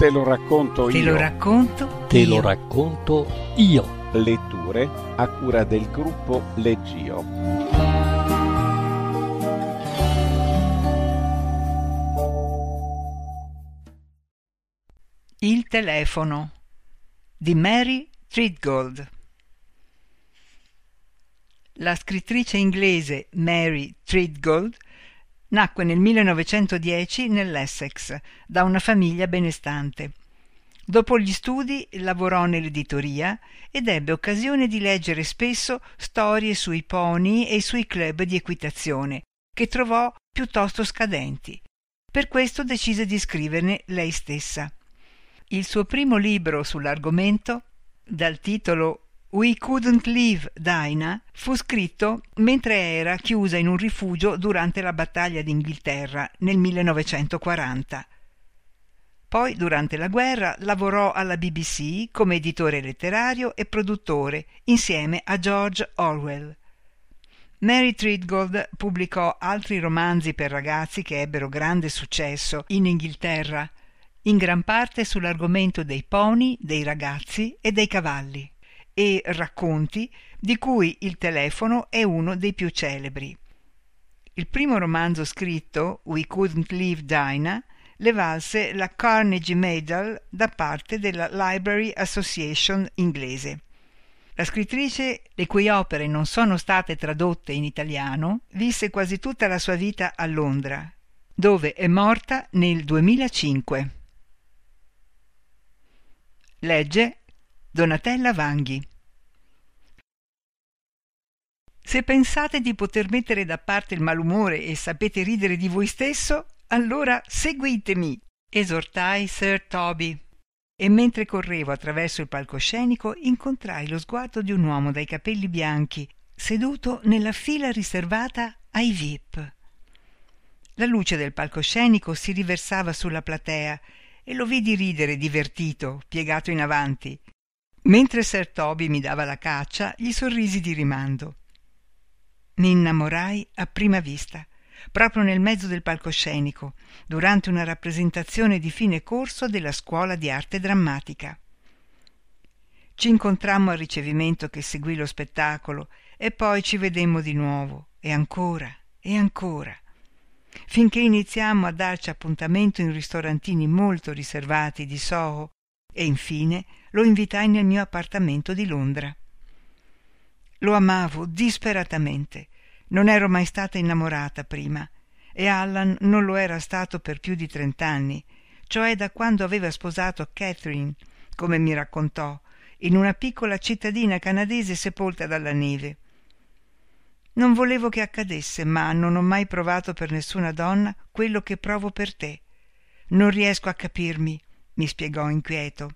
Te lo racconto Te io. lo racconto Te io. lo racconto io. Letture a cura del gruppo Leggio. Il telefono di Mary Treadgold. La scrittrice inglese Mary Treadgold nacque nel 1910 nell'Essex da una famiglia benestante. Dopo gli studi lavorò nell'editoria ed ebbe occasione di leggere spesso storie sui pony e sui club di equitazione, che trovò piuttosto scadenti. Per questo decise di scriverne lei stessa. Il suo primo libro sull'argomento, dal titolo We Couldn't Leave Dinah, fu scritto mentre era chiusa in un rifugio durante la battaglia d'Inghilterra nel 1940. Poi, durante la guerra, lavorò alla BBC come editore letterario e produttore insieme a George Orwell. Mary Treadgold pubblicò altri romanzi per ragazzi che ebbero grande successo in Inghilterra, in gran parte sull'argomento dei pony, dei ragazzi e dei cavalli, e racconti di cui il telefono è uno dei più celebri. Il primo romanzo scritto, We Couldn't Leave Dinah, le valse la Carnegie Medal da parte della Library Association inglese. La scrittrice, le cui opere non sono state tradotte in italiano, visse quasi tutta la sua vita a Londra, dove è morta nel 2005. Legge Donatella Vanghi. Se pensate di poter mettere da parte il malumore e sapete ridere di voi stesso, allora seguitemi, esortai Sir Toby. E mentre correvo attraverso il palcoscenico incontrai lo sguardo di un uomo dai capelli bianchi, seduto nella fila riservata ai VIP. La luce del palcoscenico si riversava sulla platea e lo vidi ridere divertito, piegato in avanti. Mentre Sir Toby mi dava la caccia, gli sorrisi di rimando. Mi innamorai a prima vista, proprio nel mezzo del palcoscenico, durante una rappresentazione di fine corso della scuola di arte drammatica. Ci incontrammo al ricevimento che seguì lo spettacolo e poi ci vedemmo di nuovo, e ancora, e ancora finché iniziammo a darci appuntamento in ristorantini molto riservati di Soho e infine lo invitai nel mio appartamento di Londra. Lo amavo disperatamente. Non ero mai stata innamorata prima e Allan non lo era stato per più di trent'anni, cioè da quando aveva sposato Catherine, come mi raccontò, in una piccola cittadina canadese sepolta dalla neve. Non volevo che accadesse, ma non ho mai provato per nessuna donna quello che provo per te. Non riesco a capirmi, mi spiegò inquieto.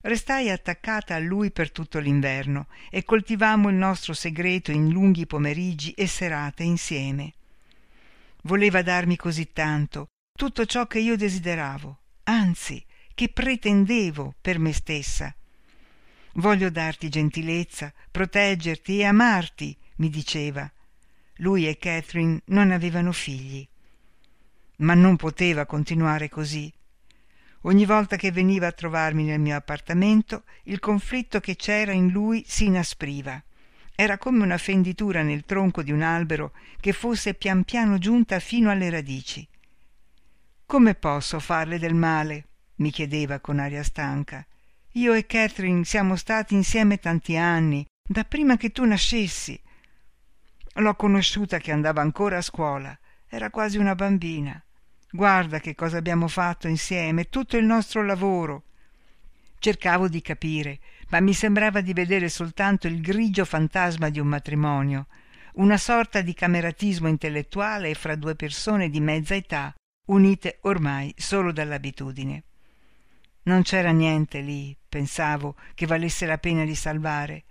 Restai attaccata a lui per tutto l'inverno e coltivammo il nostro segreto in lunghi pomeriggi e serate insieme. Voleva darmi così tanto, tutto ciò che io desideravo, anzi, che pretendevo per me stessa. Voglio darti gentilezza, proteggerti e amarti, mi diceva. Lui e Catherine non avevano figli. Ma non poteva continuare così. Ogni volta che veniva a trovarmi nel mio appartamento, il conflitto che c'era in lui si inaspriva. Era come una fenditura nel tronco di un albero che fosse pian piano giunta fino alle radici. Come posso farle del male? mi chiedeva con aria stanca. Io e Catherine siamo stati insieme tanti anni, da prima che tu nascessi. L'ho conosciuta che andava ancora a scuola. Era quasi una bambina. Guarda che cosa abbiamo fatto insieme, tutto il nostro lavoro. Cercavo di capire, ma mi sembrava di vedere soltanto il grigio fantasma di un matrimonio, una sorta di cameratismo intellettuale fra due persone di mezza età, unite ormai solo dall'abitudine. Non c'era niente lì, pensavo, che valesse la pena di salvare.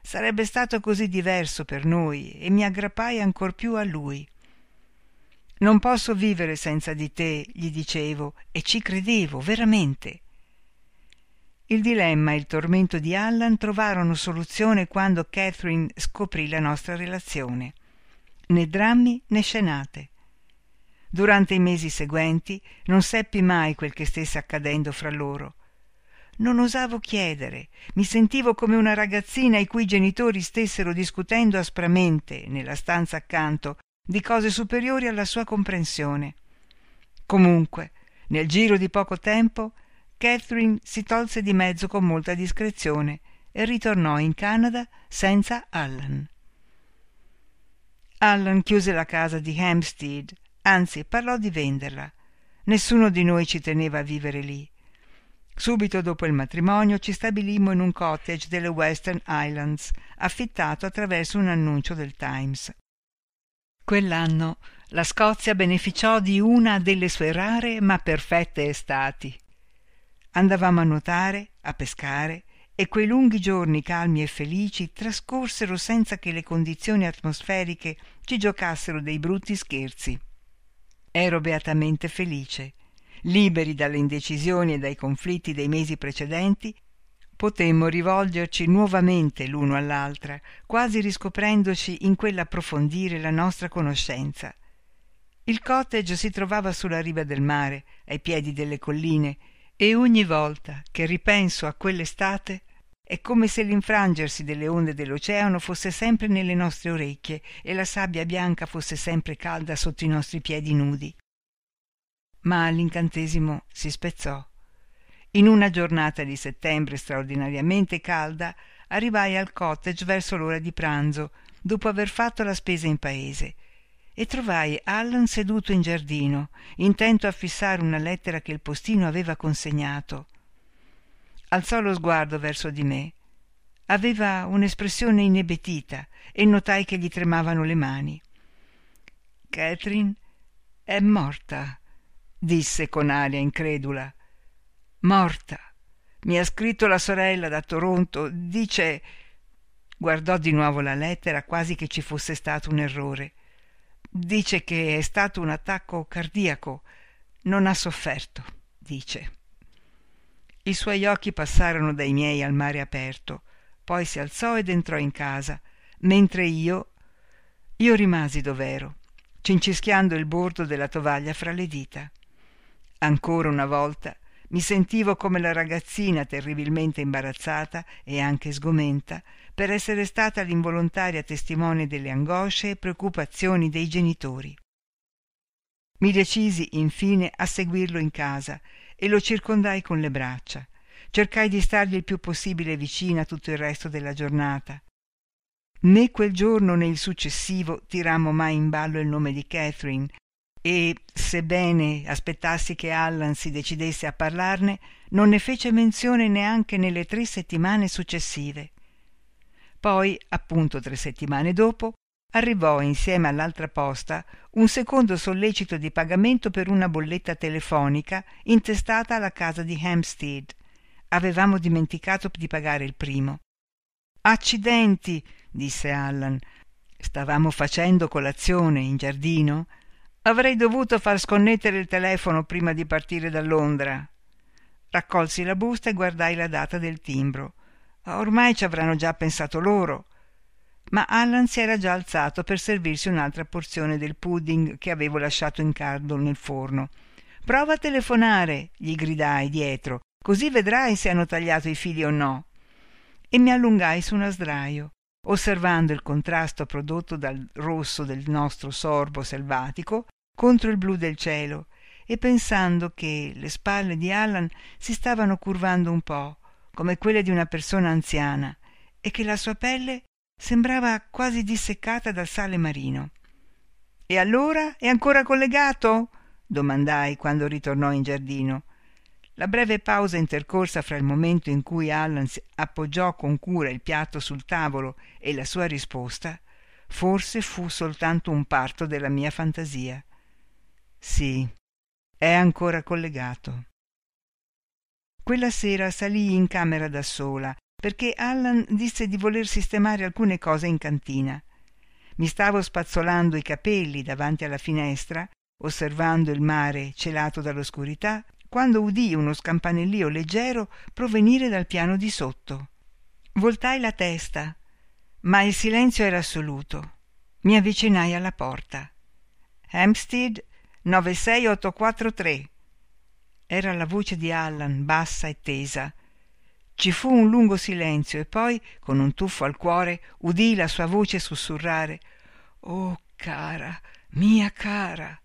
Sarebbe stato così diverso per noi e mi aggrappai ancor più a lui. Non posso vivere senza di te, gli dicevo, e ci credevo, veramente. Il dilemma e il tormento di Allan trovarono soluzione quando Catherine scoprì la nostra relazione. Né drammi né scenate. Durante i mesi seguenti non seppi mai quel che stesse accadendo fra loro. Non osavo chiedere, mi sentivo come una ragazzina i cui genitori stessero discutendo aspramente, nella stanza accanto, di cose superiori alla sua comprensione. Comunque, nel giro di poco tempo, Catherine si tolse di mezzo con molta discrezione e ritornò in Canada senza Allan. Allan chiuse la casa di Hampstead, anzi parlò di venderla. Nessuno di noi ci teneva a vivere lì. Subito dopo il matrimonio ci stabilimmo in un cottage delle Western Islands, affittato attraverso un annuncio del Times. Quell'anno la Scozia beneficiò di una delle sue rare ma perfette estati. Andavamo a nuotare, a pescare, e quei lunghi giorni calmi e felici trascorsero senza che le condizioni atmosferiche ci giocassero dei brutti scherzi. Ero beatamente felice liberi dalle indecisioni e dai conflitti dei mesi precedenti, potemmo rivolgerci nuovamente l'uno all'altra, quasi riscoprendoci in quell'approfondire la nostra conoscenza. Il cottage si trovava sulla riva del mare, ai piedi delle colline, e ogni volta che ripenso a quell'estate è come se l'infrangersi delle onde dell'oceano fosse sempre nelle nostre orecchie e la sabbia bianca fosse sempre calda sotto i nostri piedi nudi ma l'incantesimo si spezzò. In una giornata di settembre straordinariamente calda arrivai al cottage verso l'ora di pranzo, dopo aver fatto la spesa in paese, e trovai Allan seduto in giardino, intento a fissare una lettera che il postino aveva consegnato. Alzò lo sguardo verso di me. Aveva un'espressione inebetita e notai che gli tremavano le mani. Catherine è morta, disse con aria incredula. Morta. Mi ha scritto la sorella da Toronto. Dice. Guardò di nuovo la lettera, quasi che ci fosse stato un errore. Dice che è stato un attacco cardiaco. Non ha sofferto, dice. I suoi occhi passarono dai miei al mare aperto, poi si alzò ed entrò in casa, mentre io. Io rimasi dov'ero, cincischiando il bordo della tovaglia fra le dita. Ancora una volta mi sentivo come la ragazzina terribilmente imbarazzata e anche sgomenta per essere stata l'involontaria testimone delle angosce e preoccupazioni dei genitori. Mi decisi infine a seguirlo in casa e lo circondai con le braccia. Cercai di stargli il più possibile vicina tutto il resto della giornata. Né quel giorno né il successivo tirammo mai in ballo il nome di Catherine, e, sebbene aspettassi che Allan si decidesse a parlarne, non ne fece menzione neanche nelle tre settimane successive. Poi, appunto tre settimane dopo, arrivò insieme all'altra posta un secondo sollecito di pagamento per una bolletta telefonica intestata alla casa di Hampstead. Avevamo dimenticato di pagare il primo. Accidenti, disse Allan. Stavamo facendo colazione in giardino Avrei dovuto far sconnettere il telefono prima di partire da Londra. Raccolsi la busta e guardai la data del timbro. Ormai ci avranno già pensato loro. Ma Allan si era già alzato per servirsi un'altra porzione del pudding che avevo lasciato in caldo nel forno. Prova a telefonare, gli gridai dietro, così vedrai se hanno tagliato i fili o no. E mi allungai su una sdraio, osservando il contrasto prodotto dal rosso del nostro sorbo selvatico contro il blu del cielo e pensando che le spalle di Allan si stavano curvando un po', come quelle di una persona anziana, e che la sua pelle sembrava quasi disseccata dal sale marino. E allora è ancora collegato? domandai quando ritornò in giardino. La breve pausa intercorsa fra il momento in cui Allan appoggiò con cura il piatto sul tavolo e la sua risposta, forse fu soltanto un parto della mia fantasia. Sì, è ancora collegato. Quella sera salii in camera da sola perché Allan disse di voler sistemare alcune cose in cantina. Mi stavo spazzolando i capelli davanti alla finestra, osservando il mare celato dall'oscurità, quando udii uno scampanellio leggero provenire dal piano di sotto. Voltai la testa, ma il silenzio era assoluto. Mi avvicinai alla porta. Hampstead 96843. Era la voce di Allan, bassa e tesa. Ci fu un lungo silenzio e poi, con un tuffo al cuore, udì la sua voce sussurrare Oh, cara, mia cara.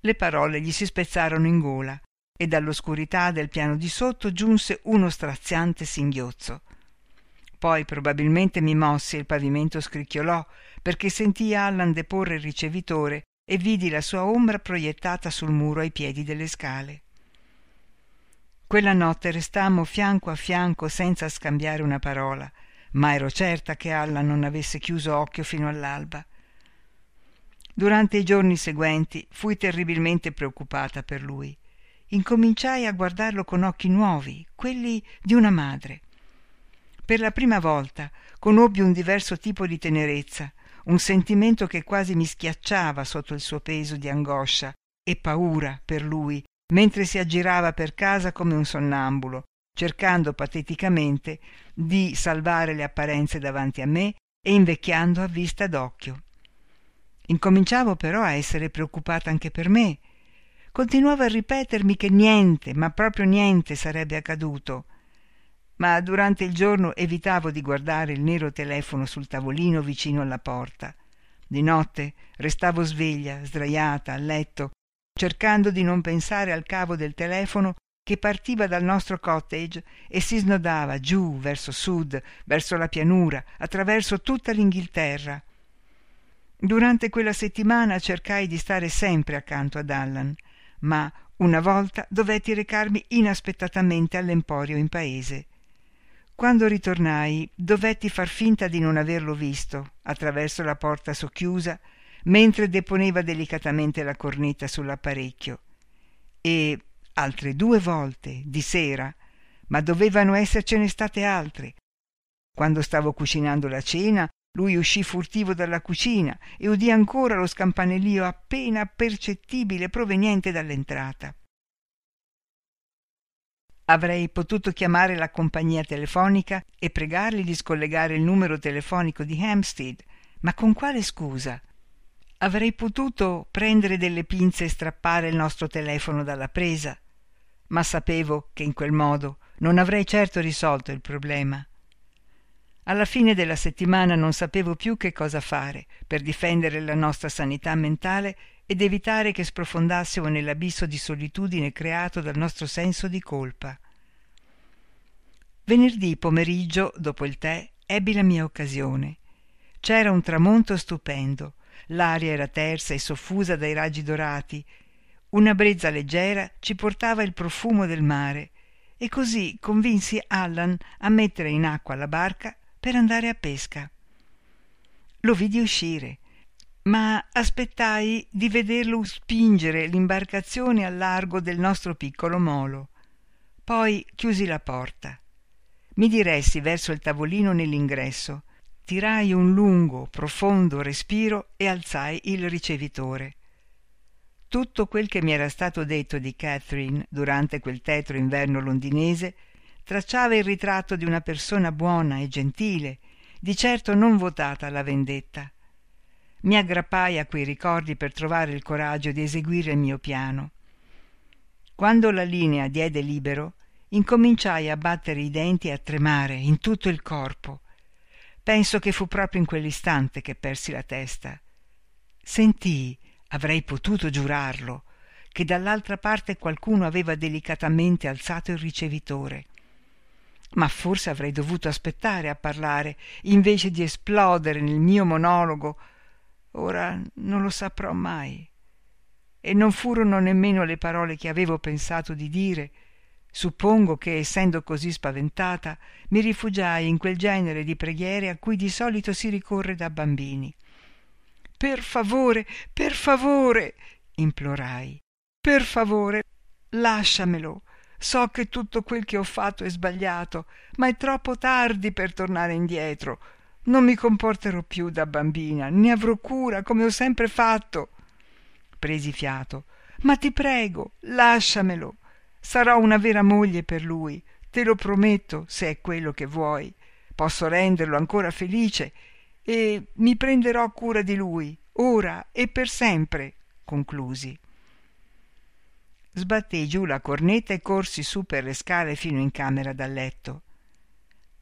Le parole gli si spezzarono in gola e dall'oscurità del piano di sotto giunse uno straziante singhiozzo. Poi probabilmente mi mossi e il pavimento scricchiolò perché sentii Allan deporre il ricevitore e vidi la sua ombra proiettata sul muro ai piedi delle scale. Quella notte restammo fianco a fianco senza scambiare una parola, ma ero certa che Allan non avesse chiuso occhio fino all'alba. Durante i giorni seguenti fui terribilmente preoccupata per lui. Incominciai a guardarlo con occhi nuovi, quelli di una madre. Per la prima volta conobbi un diverso tipo di tenerezza, un sentimento che quasi mi schiacciava sotto il suo peso di angoscia e paura per lui mentre si aggirava per casa come un sonnambulo, cercando pateticamente di salvare le apparenze davanti a me e invecchiando a vista d'occhio. Incominciavo però a essere preoccupata anche per me. Continuavo a ripetermi che niente, ma proprio niente sarebbe accaduto. Ma durante il giorno evitavo di guardare il nero telefono sul tavolino vicino alla porta. Di notte restavo sveglia, sdraiata, a letto, cercando di non pensare al cavo del telefono che partiva dal nostro cottage e si snodava giù verso sud, verso la pianura, attraverso tutta l'Inghilterra. Durante quella settimana cercai di stare sempre accanto ad Allan, ma una volta dovetti recarmi inaspettatamente all'emporio in paese. Quando ritornai dovetti far finta di non averlo visto attraverso la porta socchiusa mentre deponeva delicatamente la cornetta sull'apparecchio. E altre due volte, di sera, ma dovevano essercene state altre. Quando stavo cucinando la cena, lui uscì furtivo dalla cucina e udì ancora lo scampanellio appena percettibile proveniente dall'entrata. Avrei potuto chiamare la compagnia telefonica e pregarli di scollegare il numero telefonico di Hampstead, ma con quale scusa? Avrei potuto prendere delle pinze e strappare il nostro telefono dalla presa, ma sapevo che in quel modo non avrei certo risolto il problema. Alla fine della settimana non sapevo più che cosa fare per difendere la nostra sanità mentale ed evitare che sprofondassimo nell'abisso di solitudine creato dal nostro senso di colpa. Venerdì pomeriggio, dopo il tè, ebbi la mia occasione. C'era un tramonto stupendo l'aria era tersa e soffusa dai raggi dorati, una brezza leggera ci portava il profumo del mare e così convinsi Allan a mettere in acqua la barca per andare a pesca. Lo vidi uscire, ma aspettai di vederlo spingere l'imbarcazione al largo del nostro piccolo molo. Poi chiusi la porta. Mi diressi verso il tavolino nell'ingresso tirai un lungo, profondo respiro e alzai il ricevitore. Tutto quel che mi era stato detto di Catherine durante quel tetro inverno londinese tracciava il ritratto di una persona buona e gentile, di certo non votata alla vendetta. Mi aggrappai a quei ricordi per trovare il coraggio di eseguire il mio piano. Quando la linea diede libero, incominciai a battere i denti e a tremare in tutto il corpo. Penso che fu proprio in quell'istante che persi la testa. Sentii, avrei potuto giurarlo, che dall'altra parte qualcuno aveva delicatamente alzato il ricevitore. Ma forse avrei dovuto aspettare a parlare, invece di esplodere nel mio monologo. Ora non lo saprò mai. E non furono nemmeno le parole che avevo pensato di dire, Suppongo che, essendo così spaventata, mi rifugiai in quel genere di preghiere a cui di solito si ricorre da bambini. Per favore, per favore, implorai. Per favore, lasciamelo. So che tutto quel che ho fatto è sbagliato, ma è troppo tardi per tornare indietro. Non mi comporterò più da bambina, ne avrò cura come ho sempre fatto. Presi fiato. Ma ti prego, lasciamelo. Sarò una vera moglie per lui, te lo prometto, se è quello che vuoi. Posso renderlo ancora felice e mi prenderò cura di lui, ora e per sempre, conclusi. sbattei giù la cornetta e corsi su per le scale fino in camera da letto.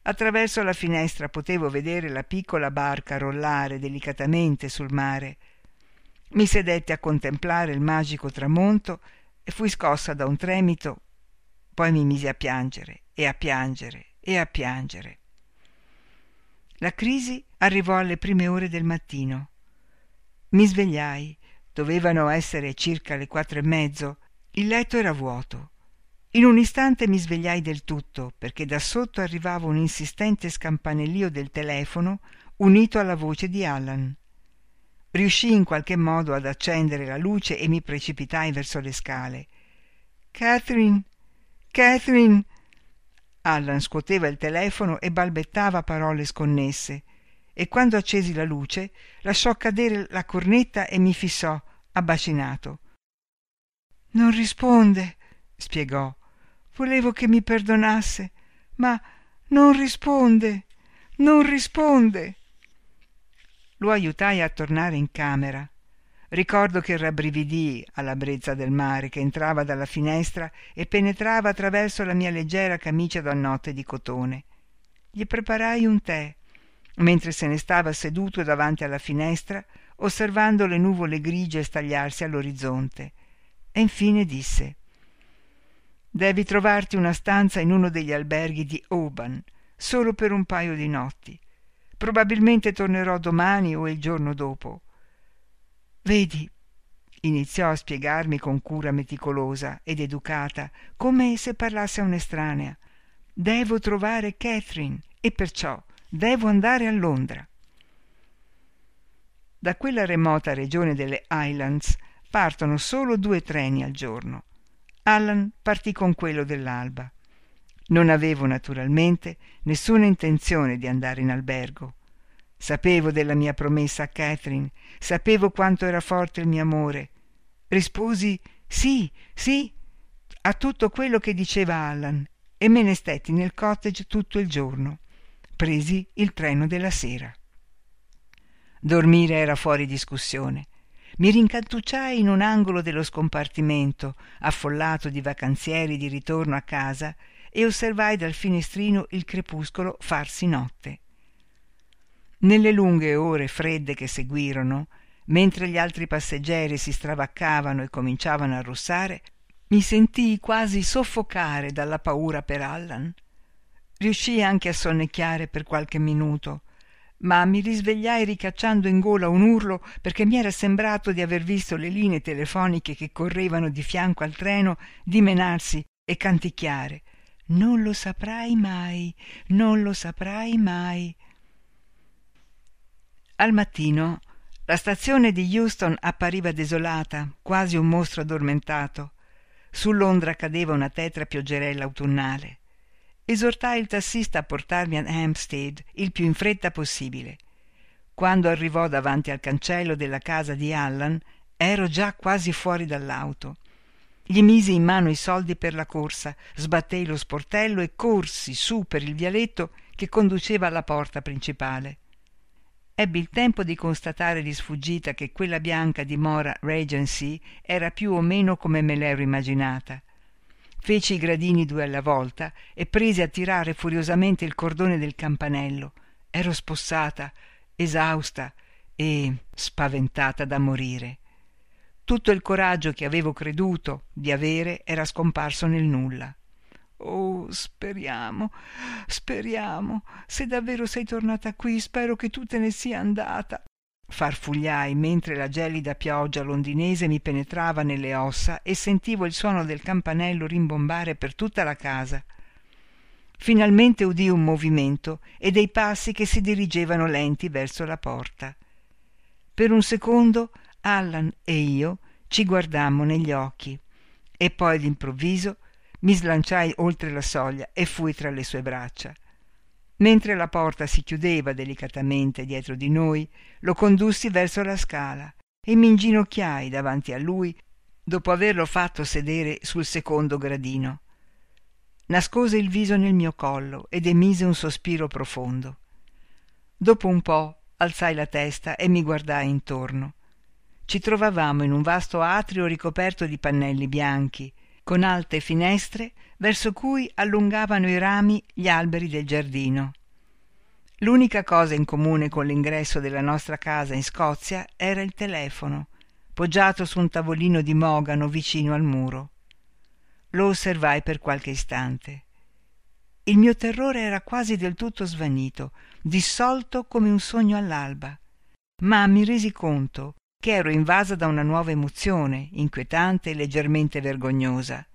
Attraverso la finestra potevo vedere la piccola barca rollare delicatamente sul mare. Mi sedetti a contemplare il magico tramonto e fui scossa da un tremito. Poi mi misi a piangere e a piangere e a piangere. La crisi arrivò alle prime ore del mattino. Mi svegliai, dovevano essere circa le quattro e mezzo. Il letto era vuoto. In un istante mi svegliai del tutto, perché da sotto arrivava un insistente scampanellio del telefono unito alla voce di Allan. Riuscii in qualche modo ad accendere la luce e mi precipitai verso le scale. Catherine, Catherine. Allan scuoteva il telefono e balbettava parole sconnesse, e quando accesi la luce lasciò cadere la cornetta e mi fissò, abbacinato. Non risponde, spiegò. Volevo che mi perdonasse, ma non risponde, non risponde. Lo aiutai a tornare in camera. Ricordo che rabbrividii alla brezza del mare che entrava dalla finestra e penetrava attraverso la mia leggera camicia da notte di cotone. Gli preparai un tè, mentre se ne stava seduto davanti alla finestra, osservando le nuvole grigie stagliarsi all'orizzonte. E infine disse Devi trovarti una stanza in uno degli alberghi di Oban, solo per un paio di notti. Probabilmente tornerò domani o il giorno dopo. Vedi, iniziò a spiegarmi con cura meticolosa ed educata, come se parlasse a un'estranea. Devo trovare Catherine e perciò devo andare a Londra. Da quella remota regione delle Highlands partono solo due treni al giorno. Allan partì con quello dell'alba. Non avevo naturalmente nessuna intenzione di andare in albergo. Sapevo della mia promessa a Catherine, sapevo quanto era forte il mio amore. Risposi sì, sì a tutto quello che diceva Allan e me ne stetti nel cottage tutto il giorno. Presi il treno della sera. Dormire era fuori discussione. Mi rincantucciai in un angolo dello scompartimento, affollato di vacanzieri di ritorno a casa, e osservai dal finestrino il crepuscolo farsi notte. Nelle lunghe ore fredde che seguirono, mentre gli altri passeggeri si stravaccavano e cominciavano a russare, mi sentii quasi soffocare dalla paura per Allan. Riuscii anche a sonnecchiare per qualche minuto, ma mi risvegliai ricacciando in gola un urlo perché mi era sembrato di aver visto le linee telefoniche che correvano di fianco al treno dimenarsi e canticchiare. Non lo saprai mai, non lo saprai mai. Al mattino la stazione di Houston appariva desolata, quasi un mostro addormentato. Su Londra cadeva una tetra pioggerella autunnale esortai il tassista a portarmi a Hampstead il più in fretta possibile. Quando arrivò davanti al cancello della casa di Allan, ero già quasi fuori dall'auto. Gli misi in mano i soldi per la corsa, sbattei lo sportello e corsi su per il vialetto che conduceva alla porta principale. Ebbi il tempo di constatare di sfuggita che quella bianca dimora Regency era più o meno come me l'ero immaginata. Feci i gradini due alla volta e presi a tirare furiosamente il cordone del campanello. Ero spossata, esausta e spaventata da morire. Tutto il coraggio che avevo creduto di avere era scomparso nel nulla. Oh, speriamo, speriamo. Se davvero sei tornata qui, spero che tu te ne sia andata farfugliai mentre la gelida pioggia londinese mi penetrava nelle ossa e sentivo il suono del campanello rimbombare per tutta la casa. Finalmente udii un movimento e dei passi che si dirigevano lenti verso la porta. Per un secondo Allan e io ci guardammo negli occhi e poi d'improvviso mi slanciai oltre la soglia e fui tra le sue braccia. Mentre la porta si chiudeva delicatamente dietro di noi, lo condussi verso la scala e mi inginocchiai davanti a lui dopo averlo fatto sedere sul secondo gradino. Nascose il viso nel mio collo ed emise un sospiro profondo. Dopo un po' alzai la testa e mi guardai intorno. Ci trovavamo in un vasto atrio ricoperto di pannelli bianchi, con alte finestre verso cui allungavano i rami gli alberi del giardino. L'unica cosa in comune con l'ingresso della nostra casa in Scozia era il telefono, poggiato su un tavolino di mogano vicino al muro. Lo osservai per qualche istante. Il mio terrore era quasi del tutto svanito, dissolto come un sogno all'alba, ma mi resi conto che ero invasa da una nuova emozione, inquietante e leggermente vergognosa.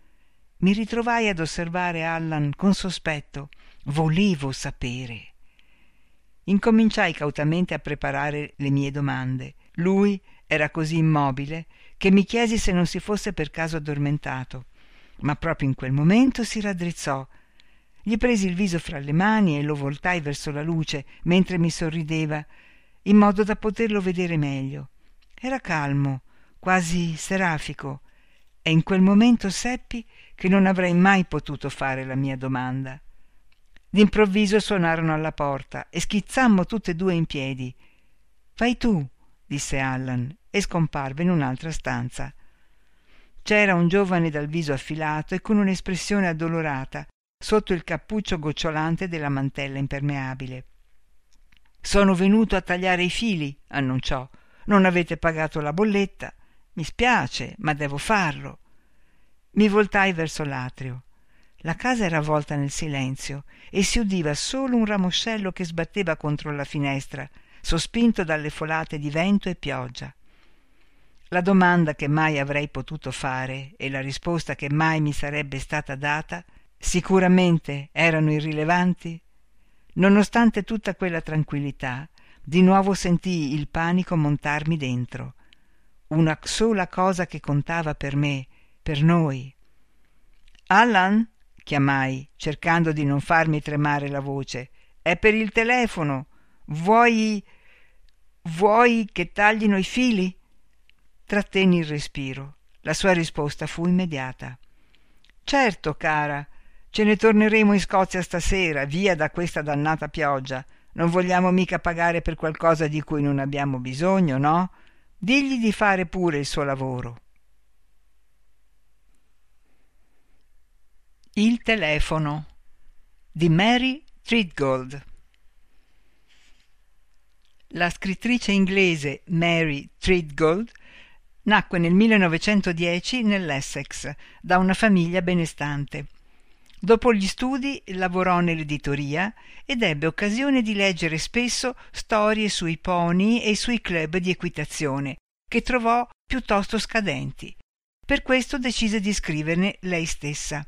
Mi ritrovai ad osservare Allan con sospetto. Volevo sapere. Incominciai cautamente a preparare le mie domande. Lui era così immobile che mi chiesi se non si fosse per caso addormentato, ma proprio in quel momento si raddrizzò. Gli presi il viso fra le mani e lo voltai verso la luce mentre mi sorrideva, in modo da poterlo vedere meglio. Era calmo, quasi serafico, e in quel momento seppi che non avrei mai potuto fare la mia domanda. D'improvviso suonarono alla porta e schizzammo tutte due in piedi. Vai tu, disse Allan, e scomparve in un'altra stanza. C'era un giovane dal viso affilato e con un'espressione addolorata sotto il cappuccio gocciolante della mantella impermeabile. Sono venuto a tagliare i fili, annunciò. Non avete pagato la bolletta. Mi spiace, ma devo farlo. Mi voltai verso l'atrio. La casa era avvolta nel silenzio e si udiva solo un ramoscello che sbatteva contro la finestra, sospinto dalle folate di vento e pioggia. La domanda che mai avrei potuto fare e la risposta che mai mi sarebbe stata data sicuramente erano irrilevanti. Nonostante tutta quella tranquillità, di nuovo sentii il panico montarmi dentro. Una sola cosa che contava per me, per noi. Allan? chiamai, cercando di non farmi tremare la voce. È per il telefono. Vuoi. vuoi che taglino i fili? Trattenni il respiro. La sua risposta fu immediata. Certo, cara, ce ne torneremo in Scozia stasera, via da questa dannata pioggia. Non vogliamo mica pagare per qualcosa di cui non abbiamo bisogno, no? Digli di fare pure il suo lavoro. Il telefono di Mary Treadgold La scrittrice inglese Mary Treadgold nacque nel 1910 nell'Essex da una famiglia benestante. Dopo gli studi lavorò nell'editoria ed ebbe occasione di leggere spesso storie sui pony e sui club di equitazione, che trovò piuttosto scadenti. Per questo decise di scriverne lei stessa.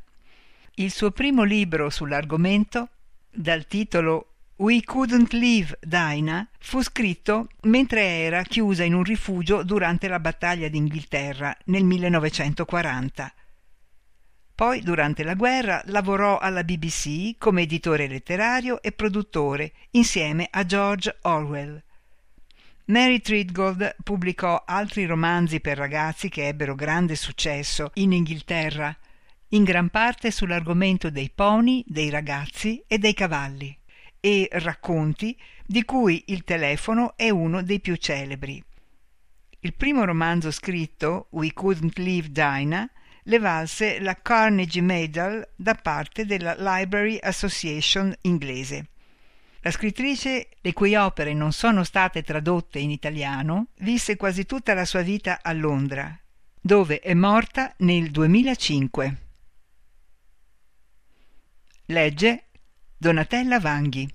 Il suo primo libro sull'argomento, dal titolo We Couldn't Leave Dinah, fu scritto mentre era chiusa in un rifugio durante la battaglia d'Inghilterra nel 1940. Poi, durante la guerra, lavorò alla BBC come editore letterario e produttore insieme a George Orwell. Mary Treadgold pubblicò altri romanzi per ragazzi che ebbero grande successo in Inghilterra, in gran parte sull'argomento dei pony, dei ragazzi e dei cavalli, e racconti di cui il telefono è uno dei più celebri. Il primo romanzo scritto, We Couldn't Leave Dinah, le valse la Carnegie Medal da parte della Library Association inglese. La scrittrice, le cui opere non sono state tradotte in italiano, visse quasi tutta la sua vita a Londra, dove è morta nel 2005. Legge Donatella Vanghi